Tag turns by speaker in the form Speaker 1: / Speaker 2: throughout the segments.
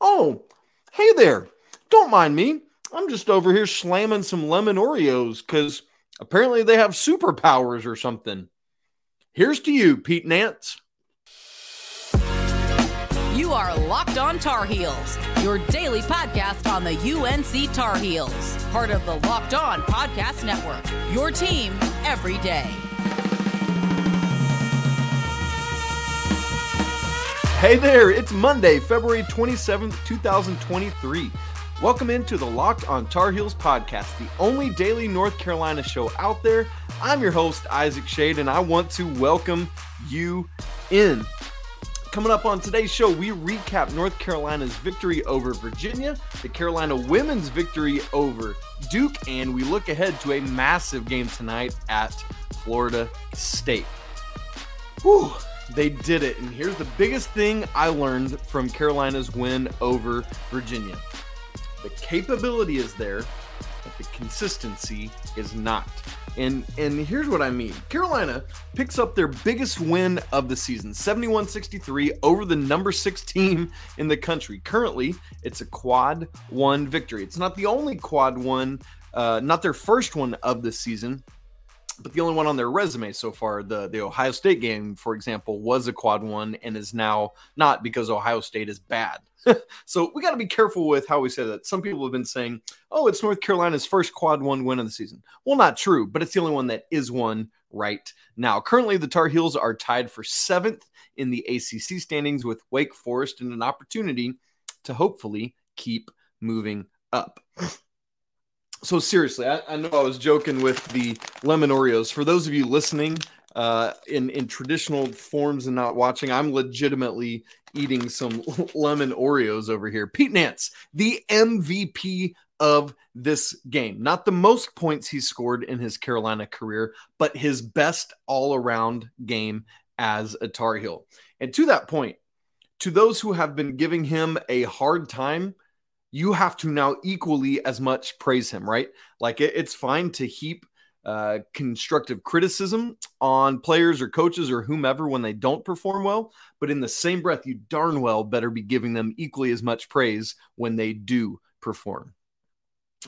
Speaker 1: Oh, hey there. Don't mind me. I'm just over here slamming some lemon Oreos because apparently they have superpowers or something. Here's to you, Pete Nance.
Speaker 2: You are Locked On Tar Heels, your daily podcast on the UNC Tar Heels, part of the Locked On Podcast Network. Your team every day.
Speaker 1: Hey there, it's Monday, February 27th, 2023. Welcome into the Locked on Tar Heels podcast, the only daily North Carolina show out there. I'm your host, Isaac Shade, and I want to welcome you in. Coming up on today's show, we recap North Carolina's victory over Virginia, the Carolina women's victory over Duke, and we look ahead to a massive game tonight at Florida State. Whew they did it. And here's the biggest thing I learned from Carolina's win over Virginia the capability is there, but the consistency is not. And and here's what I mean. Carolina picks up their biggest win of the season, 71-63 over the number 6 team in the country. Currently, it's a quad 1 victory. It's not the only quad 1 uh, not their first one of the season, but the only one on their resume so far, the the Ohio State game, for example, was a quad one and is now not because Ohio State is bad. so we got to be careful with how we say that. Some people have been saying, "Oh, it's North Carolina's first quad one win of the season." Well, not true, but it's the only one that is one right now. Currently, the Tar Heels are tied for seventh in the ACC standings with Wake Forest and an opportunity to hopefully keep moving up so seriously, I, I, know I was joking with the lemon Oreos. For those of you listening uh, in in traditional forms and not watching, I'm legitimately eating some lemon Oreos over here. Pete Nance, the MVP of this game, not the most points he scored in his Carolina career, but his best all around game as a Tar Heel. And to that point, to those who have been giving him a hard time you have to now equally as much praise him, right? Like it, it's fine to heap uh, constructive criticism on players or coaches or whomever when they don't perform well, but in the same breath, you darn well better be giving them equally as much praise when they do perform.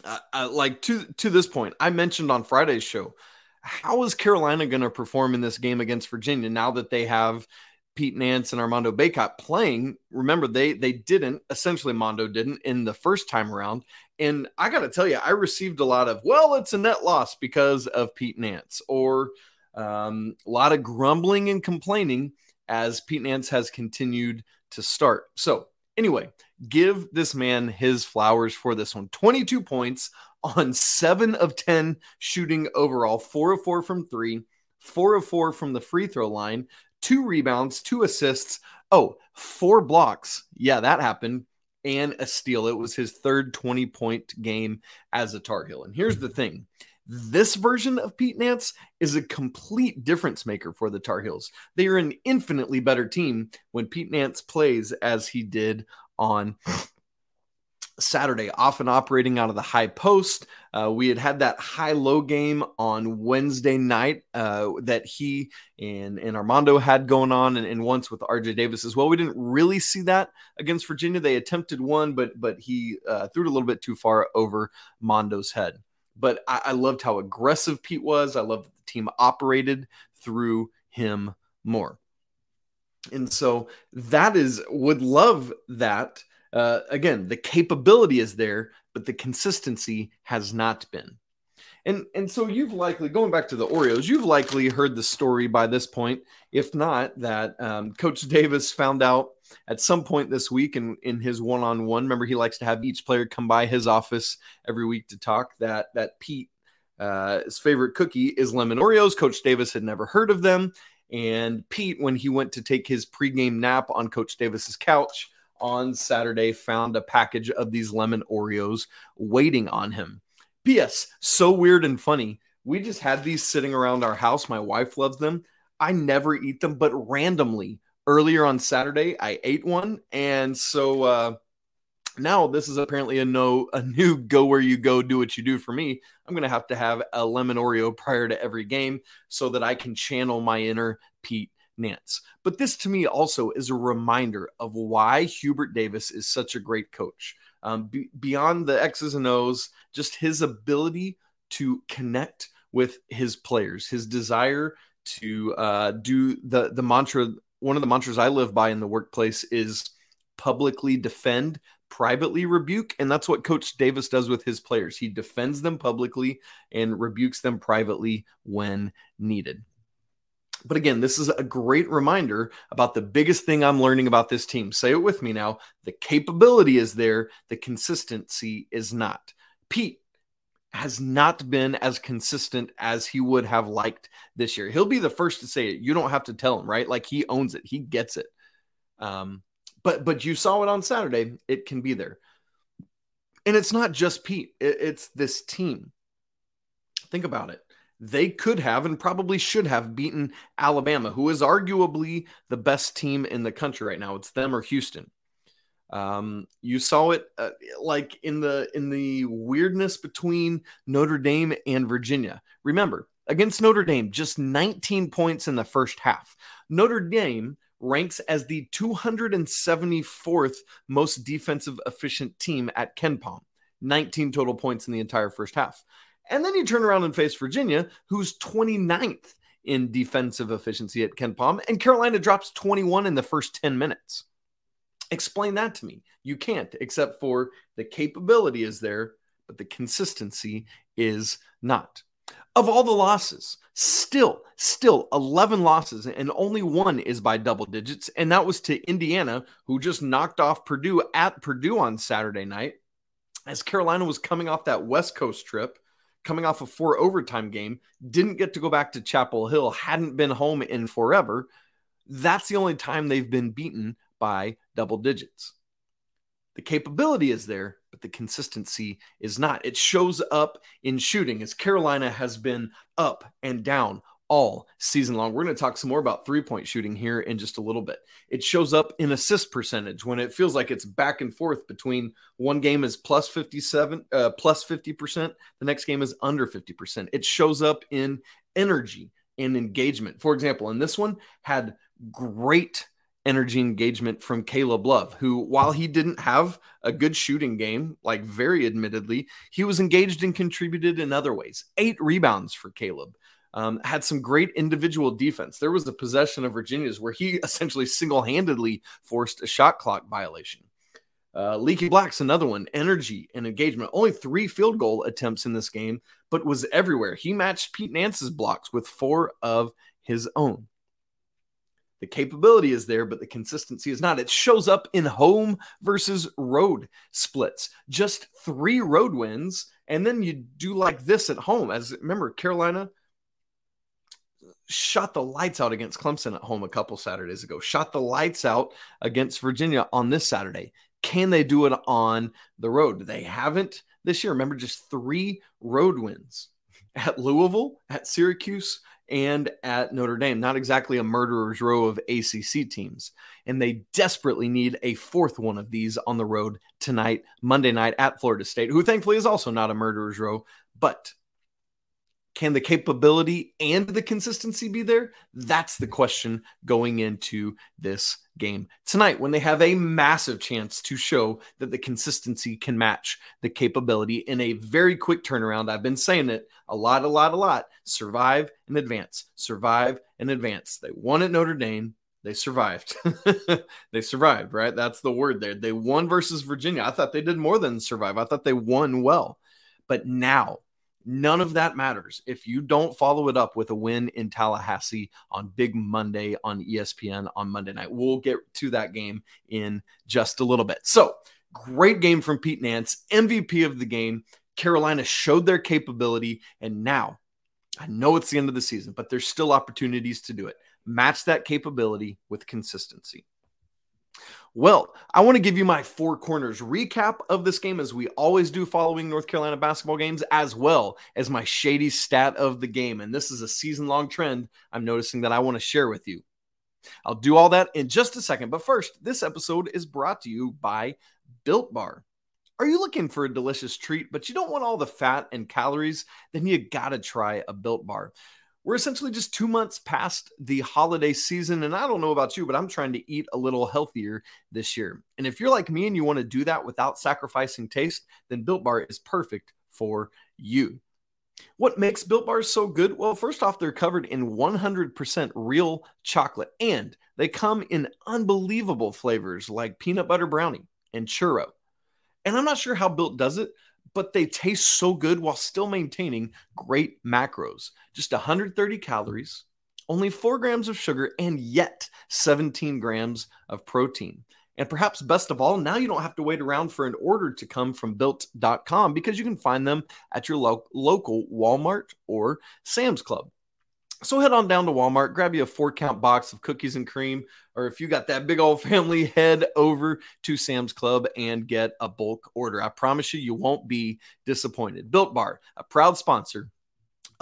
Speaker 1: Uh, uh, like to to this point, I mentioned on Friday's show, how is Carolina going to perform in this game against Virginia now that they have Pete Nance and Armando Bacot playing. Remember, they they didn't essentially Mondo didn't in the first time around. And I got to tell you, I received a lot of well, it's a net loss because of Pete Nance, or um, a lot of grumbling and complaining as Pete Nance has continued to start. So anyway, give this man his flowers for this one. 22 points on seven of 10 shooting overall, four of four from three, four of four from the free throw line, two rebounds, two assists. Oh, four blocks. Yeah, that happened. And a steal. It was his third 20 point game as a Tar Heel. And here's the thing this version of Pete Nance is a complete difference maker for the Tar Heels. They are an infinitely better team when Pete Nance plays as he did on Saturday, often operating out of the high post. Uh, we had had that high low game on Wednesday night uh, that he and, and Armando had going on, and, and, once with RJ Davis as well. We didn't really see that against Virginia. They attempted one, but but he uh, threw it a little bit too far over Mondo's head. But I, I loved how aggressive Pete was. I loved that the team operated through him more. And so that is would love that uh, again, the capability is there, but the consistency has not been. And and so you've likely going back to the Oreos, you've likely heard the story by this point. If not, that um, Coach Davis found out at some point this week in in his one on one. Remember, he likes to have each player come by his office every week to talk. That that Pete, uh, his favorite cookie is lemon Oreos. Coach Davis had never heard of them, and Pete, when he went to take his pregame nap on Coach Davis's couch on Saturday found a package of these lemon Oreos waiting on him. P.S. So weird and funny. We just had these sitting around our house. My wife loves them. I never eat them, but randomly earlier on Saturday, I ate one. And so uh, now this is apparently a no a new go where you go do what you do for me i'm to have to have a lemon oreo prior to every game so that i can channel my inner pete Nance. But this to me also is a reminder of why Hubert Davis is such a great coach. Um, be, beyond the X's and O's, just his ability to connect with his players, his desire to uh, do the the mantra. One of the mantras I live by in the workplace is publicly defend, privately rebuke, and that's what Coach Davis does with his players. He defends them publicly and rebukes them privately when needed. But again, this is a great reminder about the biggest thing I'm learning about this team. Say it with me now. The capability is there, the consistency is not. Pete, has not been as consistent as he would have liked this year. He'll be the first to say it. You don't have to tell him, right? Like he owns it. He gets it. Um, but but you saw it on Saturday. It can be there. And it's not just Pete. It, it's this team. Think about it. They could have and probably should have beaten Alabama, who is arguably the best team in the country right now. It's them or Houston. Um, you saw it uh, like in the in the weirdness between Notre Dame and Virginia. Remember, against Notre Dame, just 19 points in the first half. Notre Dame ranks as the 274th most defensive efficient team at KenPom. 19 total points in the entire first half. And then you turn around and face Virginia, who's 29th in defensive efficiency at KenPom, and Carolina drops 21 in the first 10 minutes. Explain that to me. You can't, except for the capability is there, but the consistency is not. Of all the losses, still, still 11 losses, and only one is by double digits. And that was to Indiana, who just knocked off Purdue at Purdue on Saturday night. As Carolina was coming off that West Coast trip, coming off a four overtime game, didn't get to go back to Chapel Hill, hadn't been home in forever. That's the only time they've been beaten by double digits. The capability is there, but the consistency is not. It shows up in shooting as Carolina has been up and down all season long. We're going to talk some more about three point shooting here in just a little bit. It shows up in assist percentage when it feels like it's back and forth between one game is plus 57, uh, plus 50%, the next game is under 50%. It shows up in energy and engagement. For example, in this one, had great energy engagement from Caleb Love, who, while he didn't have a good shooting game, like very admittedly, he was engaged and contributed in other ways. Eight rebounds for Caleb. Um, had some great individual defense. There was a possession of Virginia's where he essentially single handedly forced a shot clock violation. Uh, Leaky Black's another one. Energy and engagement. Only three field goal attempts in this game, but was everywhere. He matched Pete Nance's blocks with four of his own. The capability is there, but the consistency is not. It shows up in home versus road splits. Just three road wins, and then you do like this at home. As remember, Carolina shot the lights out against Clemson at home a couple Saturdays ago. Shot the lights out against Virginia on this Saturday. Can they do it on the road? They haven't this year. Remember, just three road wins at Louisville, at Syracuse, and at Notre Dame. Not exactly a murderer's row of ACC teams. And they desperately need a fourth one of these on the road tonight, Monday night at Florida State, who thankfully is also not a murderer's row. But can the capability and the consistency be there? That's the question going into this game tonight when they have a massive chance to show that the consistency can match the capability in a very quick turnaround. I've been saying it a lot, a lot, a lot. Survive and advance, survive and advance. They won at Notre Dame. They survived. they survived, right? That's the word there. They won versus Virginia. I thought they did more than survive. I thought they won well. But now None of that matters if you don't follow it up with a win in Tallahassee on Big Monday on ESPN on Monday night. We'll get to that game in just a little bit. So, great game from Pete Nance, MVP of the game. Carolina showed their capability, and now I know it's the end of the season, but there's still opportunities to do it. Match that capability with consistency. Well, I want to give you my four corners recap of this game as we always do following North Carolina basketball games, as well as my shady stat of the game. And this is a season long trend I'm noticing that I want to share with you. I'll do all that in just a second. But first, this episode is brought to you by Built Bar. Are you looking for a delicious treat, but you don't want all the fat and calories? Then you got to try a Built Bar. We're essentially just two months past the holiday season. And I don't know about you, but I'm trying to eat a little healthier this year. And if you're like me and you want to do that without sacrificing taste, then Built Bar is perfect for you. What makes Built Bars so good? Well, first off, they're covered in 100% real chocolate and they come in unbelievable flavors like peanut butter brownie and churro. And I'm not sure how Built does it, but they taste so good while still maintaining great macros. Just 130 calories, only 4 grams of sugar, and yet 17 grams of protein. And perhaps best of all, now you don't have to wait around for an order to come from built.com because you can find them at your lo- local Walmart or Sam's Club. So head on down to Walmart, grab you a four count box of cookies and cream, or if you got that big old family, head over to Sam's Club and get a bulk order. I promise you, you won't be disappointed. Built Bar, a proud sponsor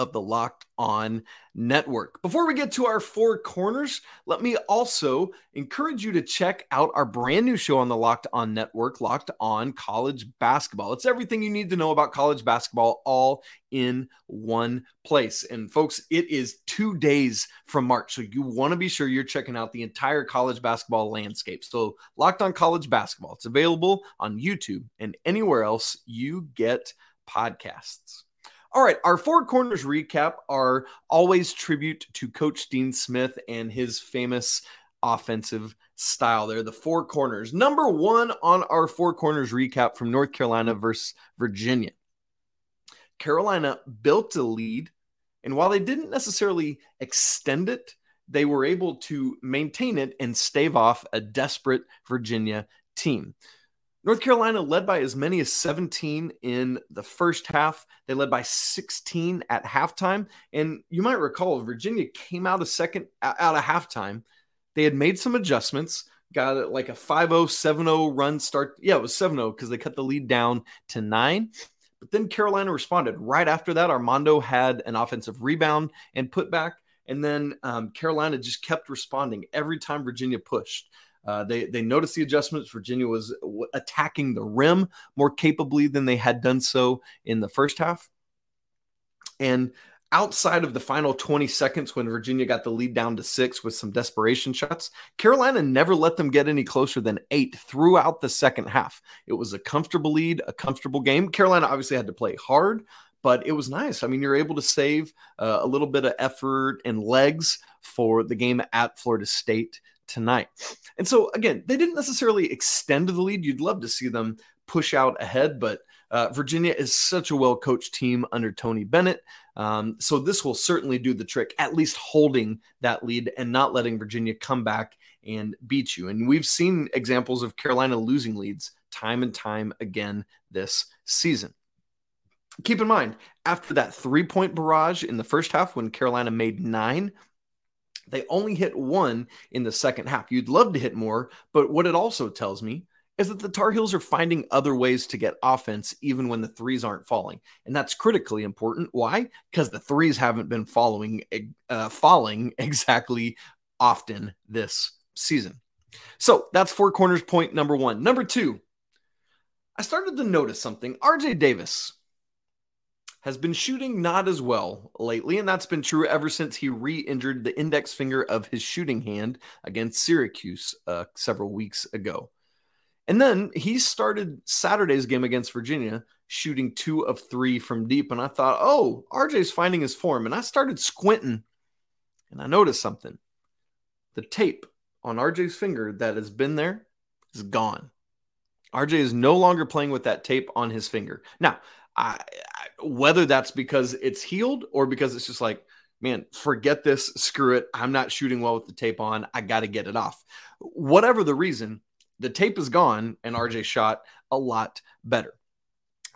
Speaker 1: of the Locked On Network. Before we get to our four corners, let me also encourage you to check out our brand new show on the Locked On Network, Locked On College Basketball. It's everything you need to know about college basketball all in one place. And folks, it is two days from March. So you want to be sure you're checking out the entire college basketball landscape. So, Locked On College Basketball, it's available on YouTube and anywhere else you get podcasts. All right, our four corners recap are always tribute to Coach Dean Smith and his famous offensive style. They're the four corners. Number one on our four corners recap from North Carolina versus Virginia. Carolina built a lead, and while they didn't necessarily extend it, they were able to maintain it and stave off a desperate Virginia team. North Carolina led by as many as 17 in the first half. They led by 16 at halftime. And you might recall Virginia came out a second out of halftime. They had made some adjustments, got like a 5-0, 7-0 run start. Yeah, it was 7-0 because they cut the lead down to nine. But then Carolina responded. Right after that, Armando had an offensive rebound and put back. And then um, Carolina just kept responding every time Virginia pushed. Uh, they they noticed the adjustments. Virginia was attacking the rim more capably than they had done so in the first half. And outside of the final 20 seconds when Virginia got the lead down to six with some desperation shots, Carolina never let them get any closer than eight throughout the second half. It was a comfortable lead, a comfortable game. Carolina obviously had to play hard, but it was nice. I mean, you're able to save uh, a little bit of effort and legs for the game at Florida State tonight. And so, again, they didn't necessarily extend the lead. You'd love to see them push out ahead, but uh, Virginia is such a well coached team under Tony Bennett. Um, so, this will certainly do the trick, at least holding that lead and not letting Virginia come back and beat you. And we've seen examples of Carolina losing leads time and time again this season. Keep in mind, after that three point barrage in the first half, when Carolina made nine, they only hit one in the second half. You'd love to hit more, but what it also tells me is that the Tar Heels are finding other ways to get offense even when the threes aren't falling. And that's critically important. Why? Because the threes haven't been following uh, falling exactly often this season. So that's four corners point number 1. Number 2. I started to notice something. RJ Davis has been shooting not as well lately, and that's been true ever since he re injured the index finger of his shooting hand against Syracuse uh, several weeks ago. And then he started Saturday's game against Virginia shooting two of three from deep. And I thought, oh, RJ's finding his form. And I started squinting and I noticed something. The tape on RJ's finger that has been there is gone. RJ is no longer playing with that tape on his finger. Now, I, I, whether that's because it's healed or because it's just like, man, forget this, screw it. I'm not shooting well with the tape on. I got to get it off. Whatever the reason, the tape is gone and RJ shot a lot better.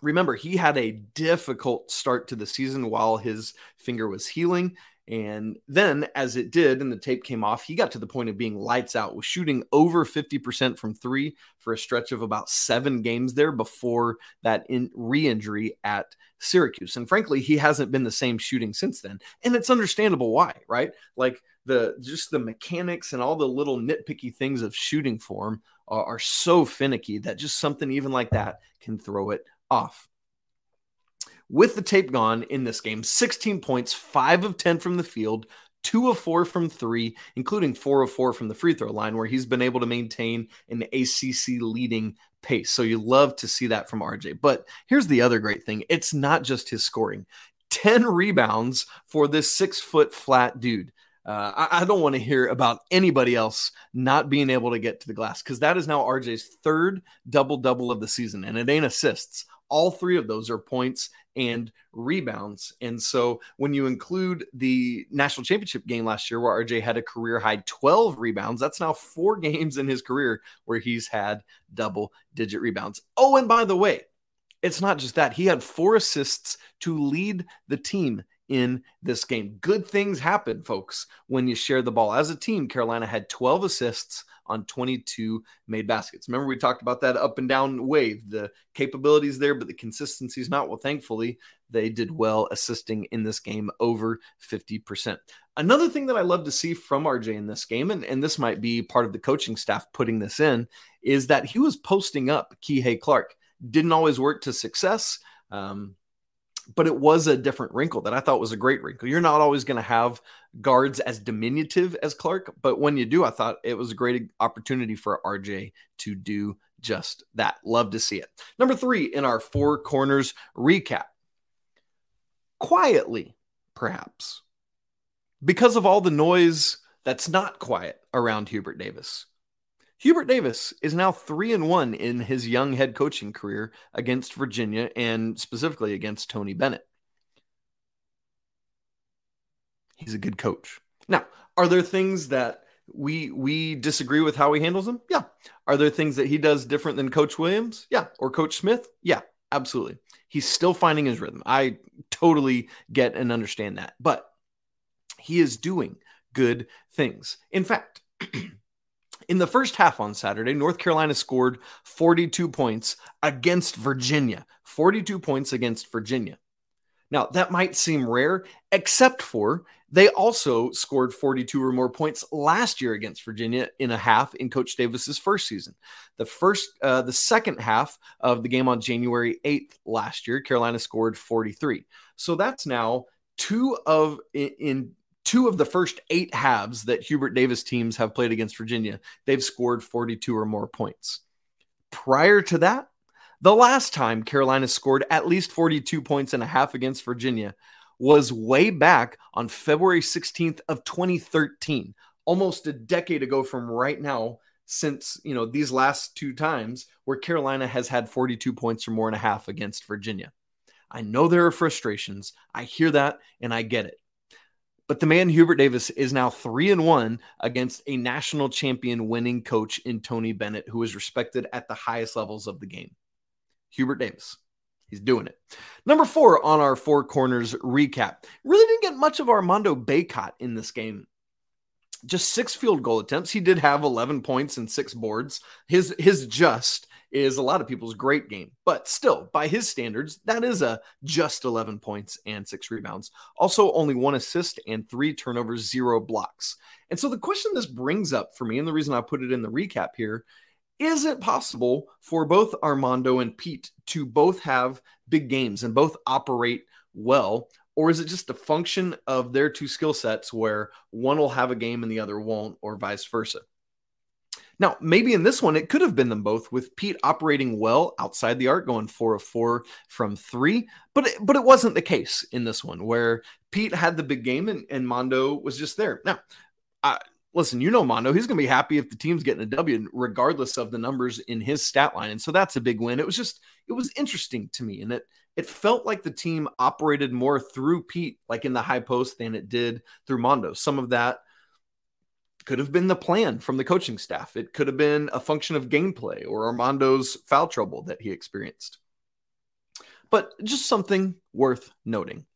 Speaker 1: Remember, he had a difficult start to the season while his finger was healing. And then, as it did, and the tape came off, he got to the point of being lights out, was shooting over 50% from three for a stretch of about seven games there before that in re injury at Syracuse. And frankly, he hasn't been the same shooting since then. And it's understandable why, right? Like the just the mechanics and all the little nitpicky things of shooting form are, are so finicky that just something even like that can throw it off. With the tape gone in this game 16 points, 5 of 10 from the field, 2 of 4 from 3, including 4 of 4 from the free throw line, where he's been able to maintain an ACC leading pace. So you love to see that from RJ. But here's the other great thing it's not just his scoring 10 rebounds for this six foot flat dude. Uh, I, I, don't want to hear about anybody else not being able to get to the glass because that is now RJ's third double double of the season, and it ain't assists. All three of those are points and rebounds. And so when you include the national championship game last year, where RJ had a career high 12 rebounds, that's now four games in his career where he's had double digit rebounds. Oh, and by the way, it's not just that. He had four assists to lead the team in this game. Good things happen, folks, when you share the ball. As a team, Carolina had 12 assists on 22 made baskets. Remember, we talked about that up and down wave, the capabilities there, but the consistency is not. Well, thankfully, they did well assisting in this game over 50%. Another thing that I love to see from RJ in this game, and, and this might be part of the coaching staff putting this in, is that he was posting up Kihei Clark. Didn't always work to success. Um, but it was a different wrinkle that I thought was a great wrinkle. You're not always going to have guards as diminutive as Clark, but when you do, I thought it was a great opportunity for RJ to do just that. Love to see it. Number three in our four corners recap. Quietly, perhaps, because of all the noise that's not quiet around Hubert Davis. Hubert Davis is now three and one in his young head coaching career against Virginia and specifically against Tony Bennett. He's a good coach. Now, are there things that we we disagree with how he handles them? Yeah. Are there things that he does different than Coach Williams? Yeah. Or Coach Smith? Yeah, absolutely. He's still finding his rhythm. I totally get and understand that. But he is doing good things. In fact, In the first half on Saturday, North Carolina scored 42 points against Virginia. 42 points against Virginia. Now, that might seem rare, except for they also scored 42 or more points last year against Virginia in a half in Coach Davis's first season. The first, uh, the second half of the game on January 8th last year, Carolina scored 43. So that's now two of in, in two of the first eight halves that Hubert Davis teams have played against Virginia, they've scored 42 or more points. Prior to that, the last time Carolina scored at least 42 points and a half against Virginia was way back on February 16th of 2013, almost a decade ago from right now since, you know, these last two times where Carolina has had 42 points or more and a half against Virginia. I know there are frustrations. I hear that and I get it. But the man Hubert Davis is now three and one against a national champion winning coach in Tony Bennett, who is respected at the highest levels of the game. Hubert Davis. He's doing it. Number four on our four corners recap. Really didn't get much of Armando Bacot in this game. Just six field goal attempts. He did have 11 points and six boards. His his just is a lot of people's great game. But still, by his standards, that is a just 11 points and six rebounds. Also, only one assist and three turnovers, zero blocks. And so the question this brings up for me, and the reason I put it in the recap here, is it possible for both Armando and Pete to both have big games and both operate well? Or is it just a function of their two skill sets where one will have a game and the other won't, or vice versa? Now, maybe in this one, it could have been them both, with Pete operating well outside the arc, going four of four from three. But it, but it wasn't the case in this one, where Pete had the big game and, and Mondo was just there. Now, I, listen, you know Mondo, he's going to be happy if the team's getting a W, regardless of the numbers in his stat line. And so that's a big win. It was just, it was interesting to me. And it, it felt like the team operated more through Pete, like in the high post, than it did through Mondo. Some of that could have been the plan from the coaching staff. It could have been a function of gameplay or Armando's foul trouble that he experienced. But just something worth noting.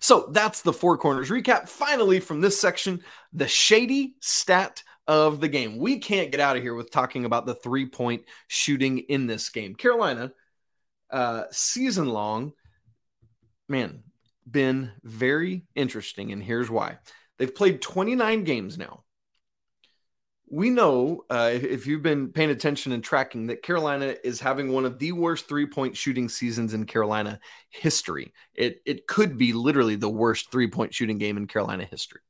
Speaker 1: So that's the four corners recap. Finally, from this section, the shady stat of the game. We can't get out of here with talking about the three point shooting in this game. Carolina, uh, season long, man, been very interesting. And here's why they've played 29 games now we know uh, if you've been paying attention and tracking that Carolina is having one of the worst three point shooting seasons in Carolina history. It, it could be literally the worst three point shooting game in Carolina history.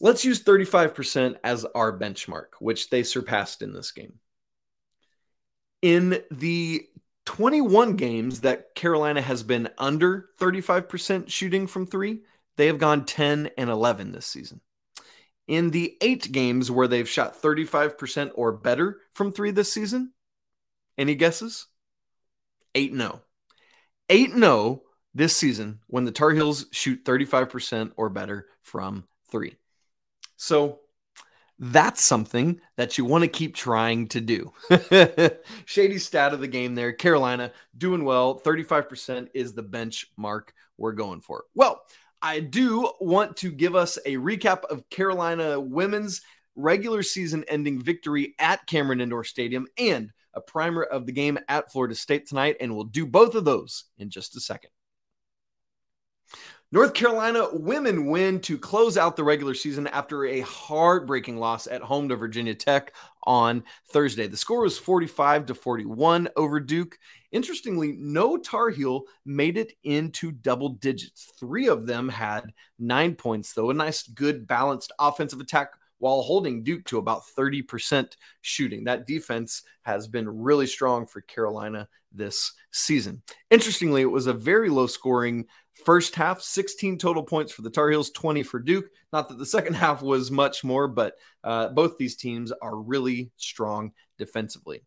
Speaker 1: Let's use 35% as our benchmark, which they surpassed in this game. In the 21 games that Carolina has been under 35% shooting from three, they have gone 10 and 11 this season. In the eight games where they've shot 35% or better from three this season, any guesses? 8 0. 8 0 this season when the Tar Heels shoot 35% or better from three. So that's something that you want to keep trying to do. Shady stat of the game there. Carolina doing well. 35% is the benchmark we're going for. Well, I do want to give us a recap of Carolina women's regular season ending victory at Cameron Indoor Stadium and a primer of the game at Florida State tonight. And we'll do both of those in just a second. North Carolina women win to close out the regular season after a heartbreaking loss at home to Virginia Tech on Thursday. The score was 45 to 41 over Duke. Interestingly, no Tar Heel made it into double digits. Three of them had nine points, though. A nice, good, balanced offensive attack while holding Duke to about 30% shooting. That defense has been really strong for Carolina this season. Interestingly, it was a very low scoring First half, 16 total points for the Tar Heels, 20 for Duke. Not that the second half was much more, but uh, both these teams are really strong defensively.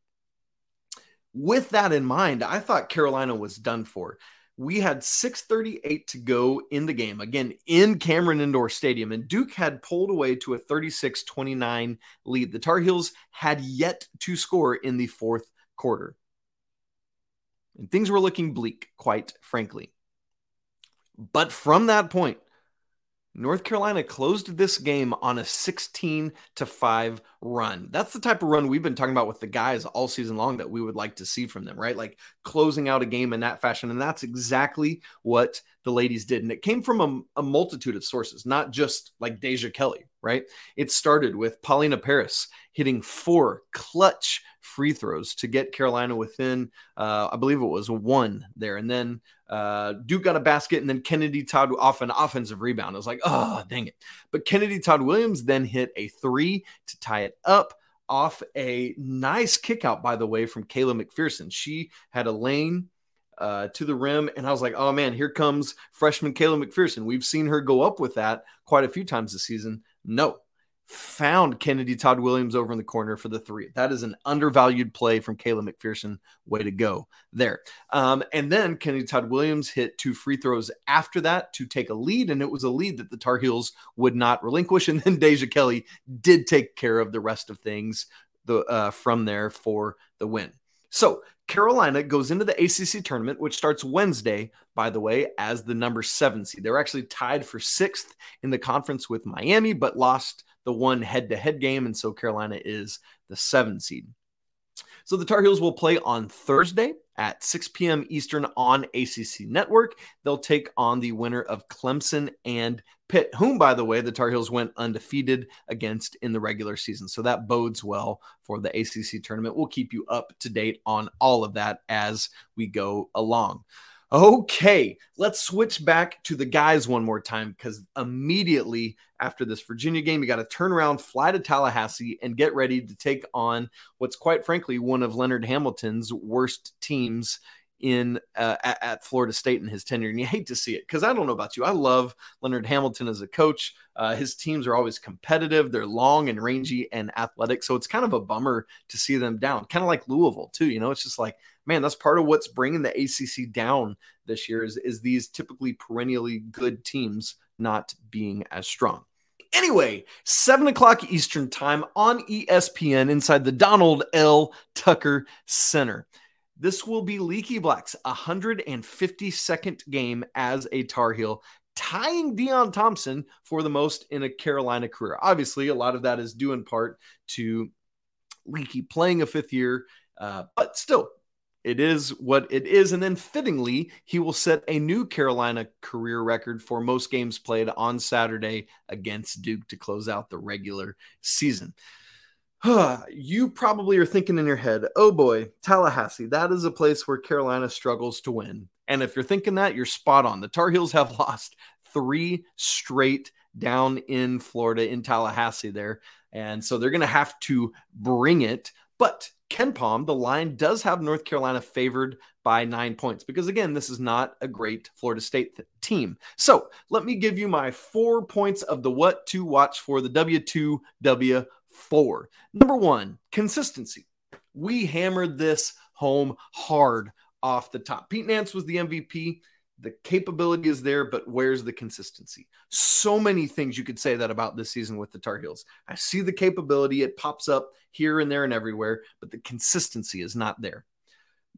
Speaker 1: With that in mind, I thought Carolina was done for. We had 6:38 to go in the game, again in Cameron Indoor Stadium, and Duke had pulled away to a 36-29 lead. The Tar Heels had yet to score in the fourth quarter. And things were looking bleak, quite frankly. But from that point, North Carolina closed this game on a 16 to 5 run. That's the type of run we've been talking about with the guys all season long that we would like to see from them, right? Like closing out a game in that fashion. And that's exactly what the ladies did. And it came from a, a multitude of sources, not just like Deja Kelly, right? It started with Paulina Paris hitting four clutch free throws to get Carolina within, uh, I believe it was one there. And then uh, Duke got a basket, and then Kennedy Todd off an offensive rebound. I was like, oh, dang it. But Kennedy Todd Williams then hit a three to tie it up off a nice kick out, by the way, from Kayla McPherson. She had a lane uh, to the rim. And I was like, oh man, here comes freshman Kayla McPherson. We've seen her go up with that quite a few times this season. No, found Kennedy Todd Williams over in the corner for the three. That is an undervalued play from Kayla McPherson. Way to go there. Um, and then Kennedy Todd Williams hit two free throws after that to take a lead, and it was a lead that the Tar Heels would not relinquish. And then Deja Kelly did take care of the rest of things the, uh, from there for the win. So Carolina goes into the ACC tournament, which starts Wednesday, by the way, as the number seven seed. They're actually tied for sixth in the conference with Miami, but lost the one head to head game. And so Carolina is the seven seed. So the Tar Heels will play on Thursday at 6 p.m. Eastern on ACC Network. They'll take on the winner of Clemson and Pitt, whom, by the way, the Tar Heels went undefeated against in the regular season. So that bodes well for the ACC tournament. We'll keep you up to date on all of that as we go along. Okay, let's switch back to the guys one more time because immediately after this Virginia game, you got to turn around, fly to Tallahassee, and get ready to take on what's quite frankly one of Leonard Hamilton's worst teams in uh, at, at, Florida State in his tenure, and you hate to see it because I don't know about you. I love Leonard Hamilton as a coach. Uh, his teams are always competitive. They're long and rangy and athletic, so it's kind of a bummer to see them down. Kind of like Louisville too. You know, it's just like man, that's part of what's bringing the ACC down this year is is these typically perennially good teams not being as strong. Anyway, 7 o'clock Eastern Time on ESPN inside the Donald L. Tucker Center. This will be Leaky Black's 152nd game as a Tar Heel, tying Deon Thompson for the most in a Carolina career. Obviously, a lot of that is due in part to Leaky playing a fifth year, uh, but still, it is what it is. And then fittingly, he will set a new Carolina career record for most games played on Saturday against Duke to close out the regular season. You probably are thinking in your head, oh boy, Tallahassee, that is a place where Carolina struggles to win. And if you're thinking that, you're spot on. The Tar Heels have lost three straight down in Florida, in Tallahassee there. And so they're going to have to bring it. But KenPom, the line does have North Carolina favored by nine points because, again, this is not a great Florida State th- team. So let me give you my four points of the what to watch for the W2, W4. Number one, consistency. We hammered this home hard off the top. Pete Nance was the MVP. The capability is there, but where's the consistency? So many things you could say that about this season with the Tar Heels. I see the capability, it pops up here and there and everywhere, but the consistency is not there.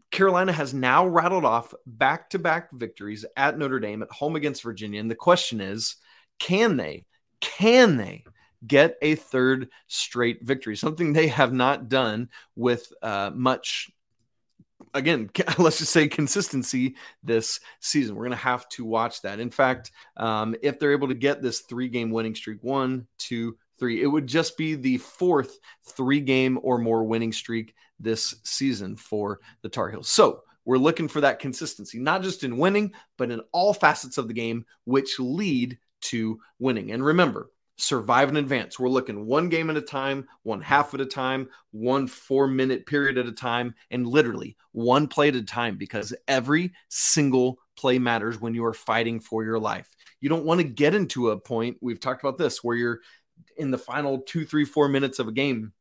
Speaker 1: Carolina has now rattled off back to back victories at Notre Dame, at home against Virginia. And the question is can they, can they get a third straight victory? Something they have not done with uh, much again, let's just say consistency this season. We're going to have to watch that. In fact, um, if they're able to get this three game winning streak, one, two, three, it would just be the fourth three game or more winning streak this season for the Tar Heels. So we're looking for that consistency, not just in winning, but in all facets of the game, which lead to winning. And remember, survive in advance. We're looking one game at a time, one half at a time, one four minute period at a time, and literally one play at a time because every single play matters when you are fighting for your life. You don't want to get into a point, we've talked about this, where you're in the final two, three, four minutes of a game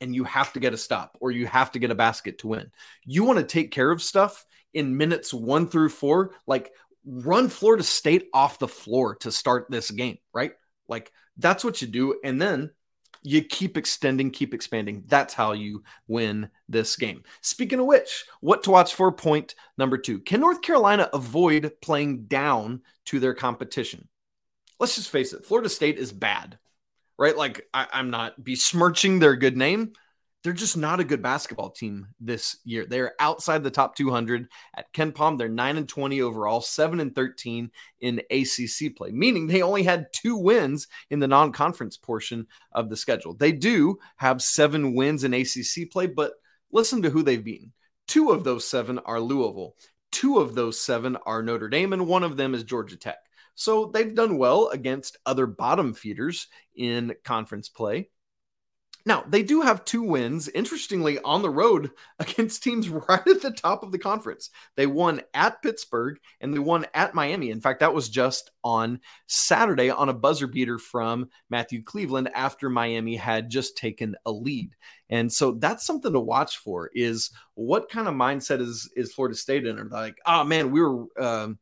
Speaker 1: and you have to get a stop or you have to get a basket to win. You want to take care of stuff in minutes one through four, like run Florida State off the floor to start this game, right? Like that's what you do. And then you keep extending, keep expanding. That's how you win this game. Speaking of which, what to watch for point number two. Can North Carolina avoid playing down to their competition? Let's just face it, Florida State is bad, right? Like, I, am not besmirching their good name, they're just not a good basketball team this year. They're outside the top 200 at KenPom. They're 9 and 20 overall, 7 and 13 in ACC play, meaning they only had two wins in the non conference portion of the schedule. They do have seven wins in ACC play, but listen to who they've beaten. Two of those seven are Louisville, two of those seven are Notre Dame, and one of them is Georgia Tech. So they've done well against other bottom feeders in conference play. Now, they do have two wins, interestingly, on the road against teams right at the top of the conference. They won at Pittsburgh and they won at Miami. In fact, that was just on Saturday on a buzzer beater from Matthew Cleveland after Miami had just taken a lead. And so that's something to watch for is what kind of mindset is is Florida State in? Are like, oh man, we were um,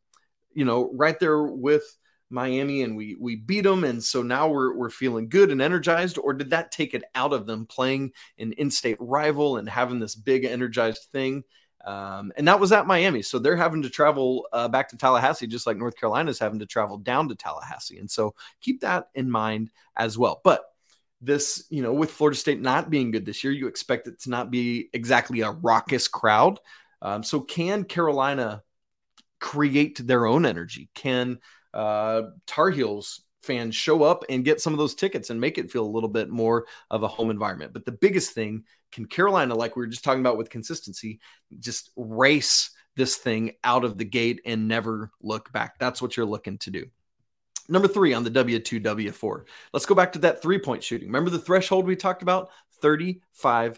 Speaker 1: you know, right there with Miami and we we beat them and so now we're we're feeling good and energized. Or did that take it out of them playing an in-state rival and having this big energized thing? Um, and that was at Miami. So they're having to travel uh, back to Tallahassee just like North Carolina is having to travel down to Tallahassee. And so keep that in mind as well. But this you know with Florida State not being good this year you expect it to not be exactly a raucous crowd. Um, so can Carolina create their own energy? Can uh, Tar Heels fans show up and get some of those tickets and make it feel a little bit more of a home environment. But the biggest thing can Carolina, like we were just talking about with consistency, just race this thing out of the gate and never look back. That's what you're looking to do. Number three on the W2, W4. Let's go back to that three point shooting. Remember the threshold we talked about? 35%.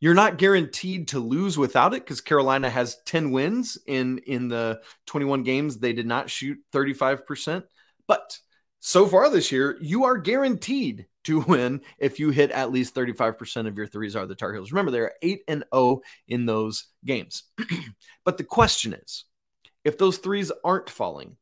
Speaker 1: You're not guaranteed to lose without it because Carolina has 10 wins in in the 21 games they did not shoot 35%. But so far this year, you are guaranteed to win if you hit at least 35% of your threes are the Tar Heels. Remember, they're 8 and 0 in those games. but the question is, if those threes aren't falling,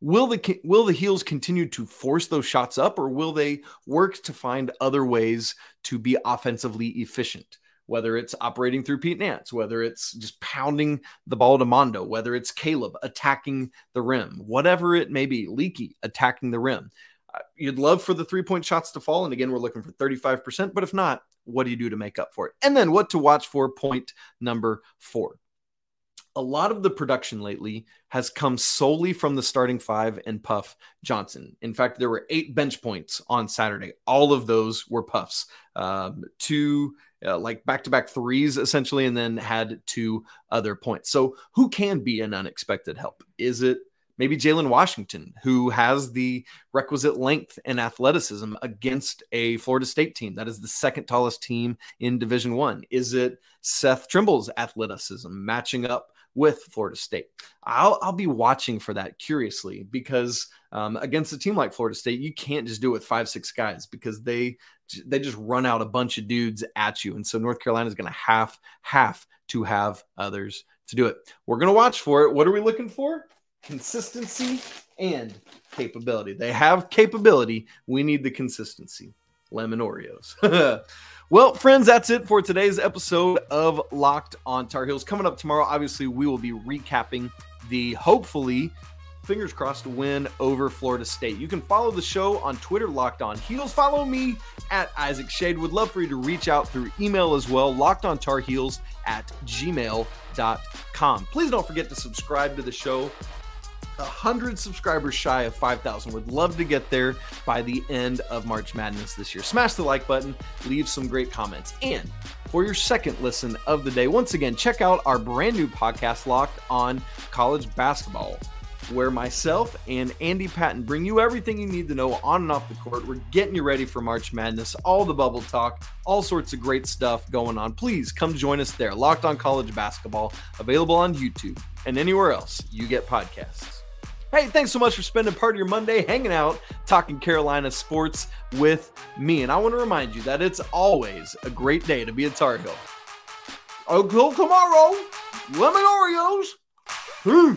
Speaker 1: will the will the heels continue to force those shots up or will they work to find other ways to be offensively efficient? Whether it's operating through Pete Nance, whether it's just pounding the ball to Mondo, whether it's Caleb attacking the rim, whatever it may be, Leaky attacking the rim. Uh, you'd love for the three point shots to fall. And again, we're looking for 35%, but if not, what do you do to make up for it? And then what to watch for point number four a lot of the production lately has come solely from the starting five and Puff Johnson. In fact, there were eight bench points on Saturday. All of those were Puffs. Um, two uh, like back to back threes essentially, and then had two other points. So, who can be an unexpected help? Is it maybe Jalen Washington, who has the requisite length and athleticism against a Florida State team that is the second tallest team in Division One? Is it Seth Trimble's athleticism matching up with Florida State. I'll, I'll be watching for that curiously because um, against a team like Florida State, you can't just do it with five, six guys because they they just run out a bunch of dudes at you. And so North Carolina is going to have have to have others to do it. We're going to watch for it. What are we looking for? Consistency and capability. They have capability. We need the consistency. Lemon Oreos. Well, friends, that's it for today's episode of Locked on Tar Heels. Coming up tomorrow, obviously, we will be recapping the hopefully, fingers crossed, win over Florida State. You can follow the show on Twitter, Locked on Heels. Follow me at Isaac Schade. Would love for you to reach out through email as well, locked on Tar Heels at gmail.com. Please don't forget to subscribe to the show 100 subscribers shy of 5,000. Would love to get there by the end of March Madness this year. Smash the like button, leave some great comments. And for your second listen of the day, once again, check out our brand new podcast, Locked on College Basketball, where myself and Andy Patton bring you everything you need to know on and off the court. We're getting you ready for March Madness, all the bubble talk, all sorts of great stuff going on. Please come join us there. Locked on College Basketball, available on YouTube and anywhere else you get podcasts. Hey, thanks so much for spending part of your Monday hanging out, talking Carolina sports with me. And I want to remind you that it's always a great day to be a Tar Heel. Until tomorrow, lemon Oreos. Hmm.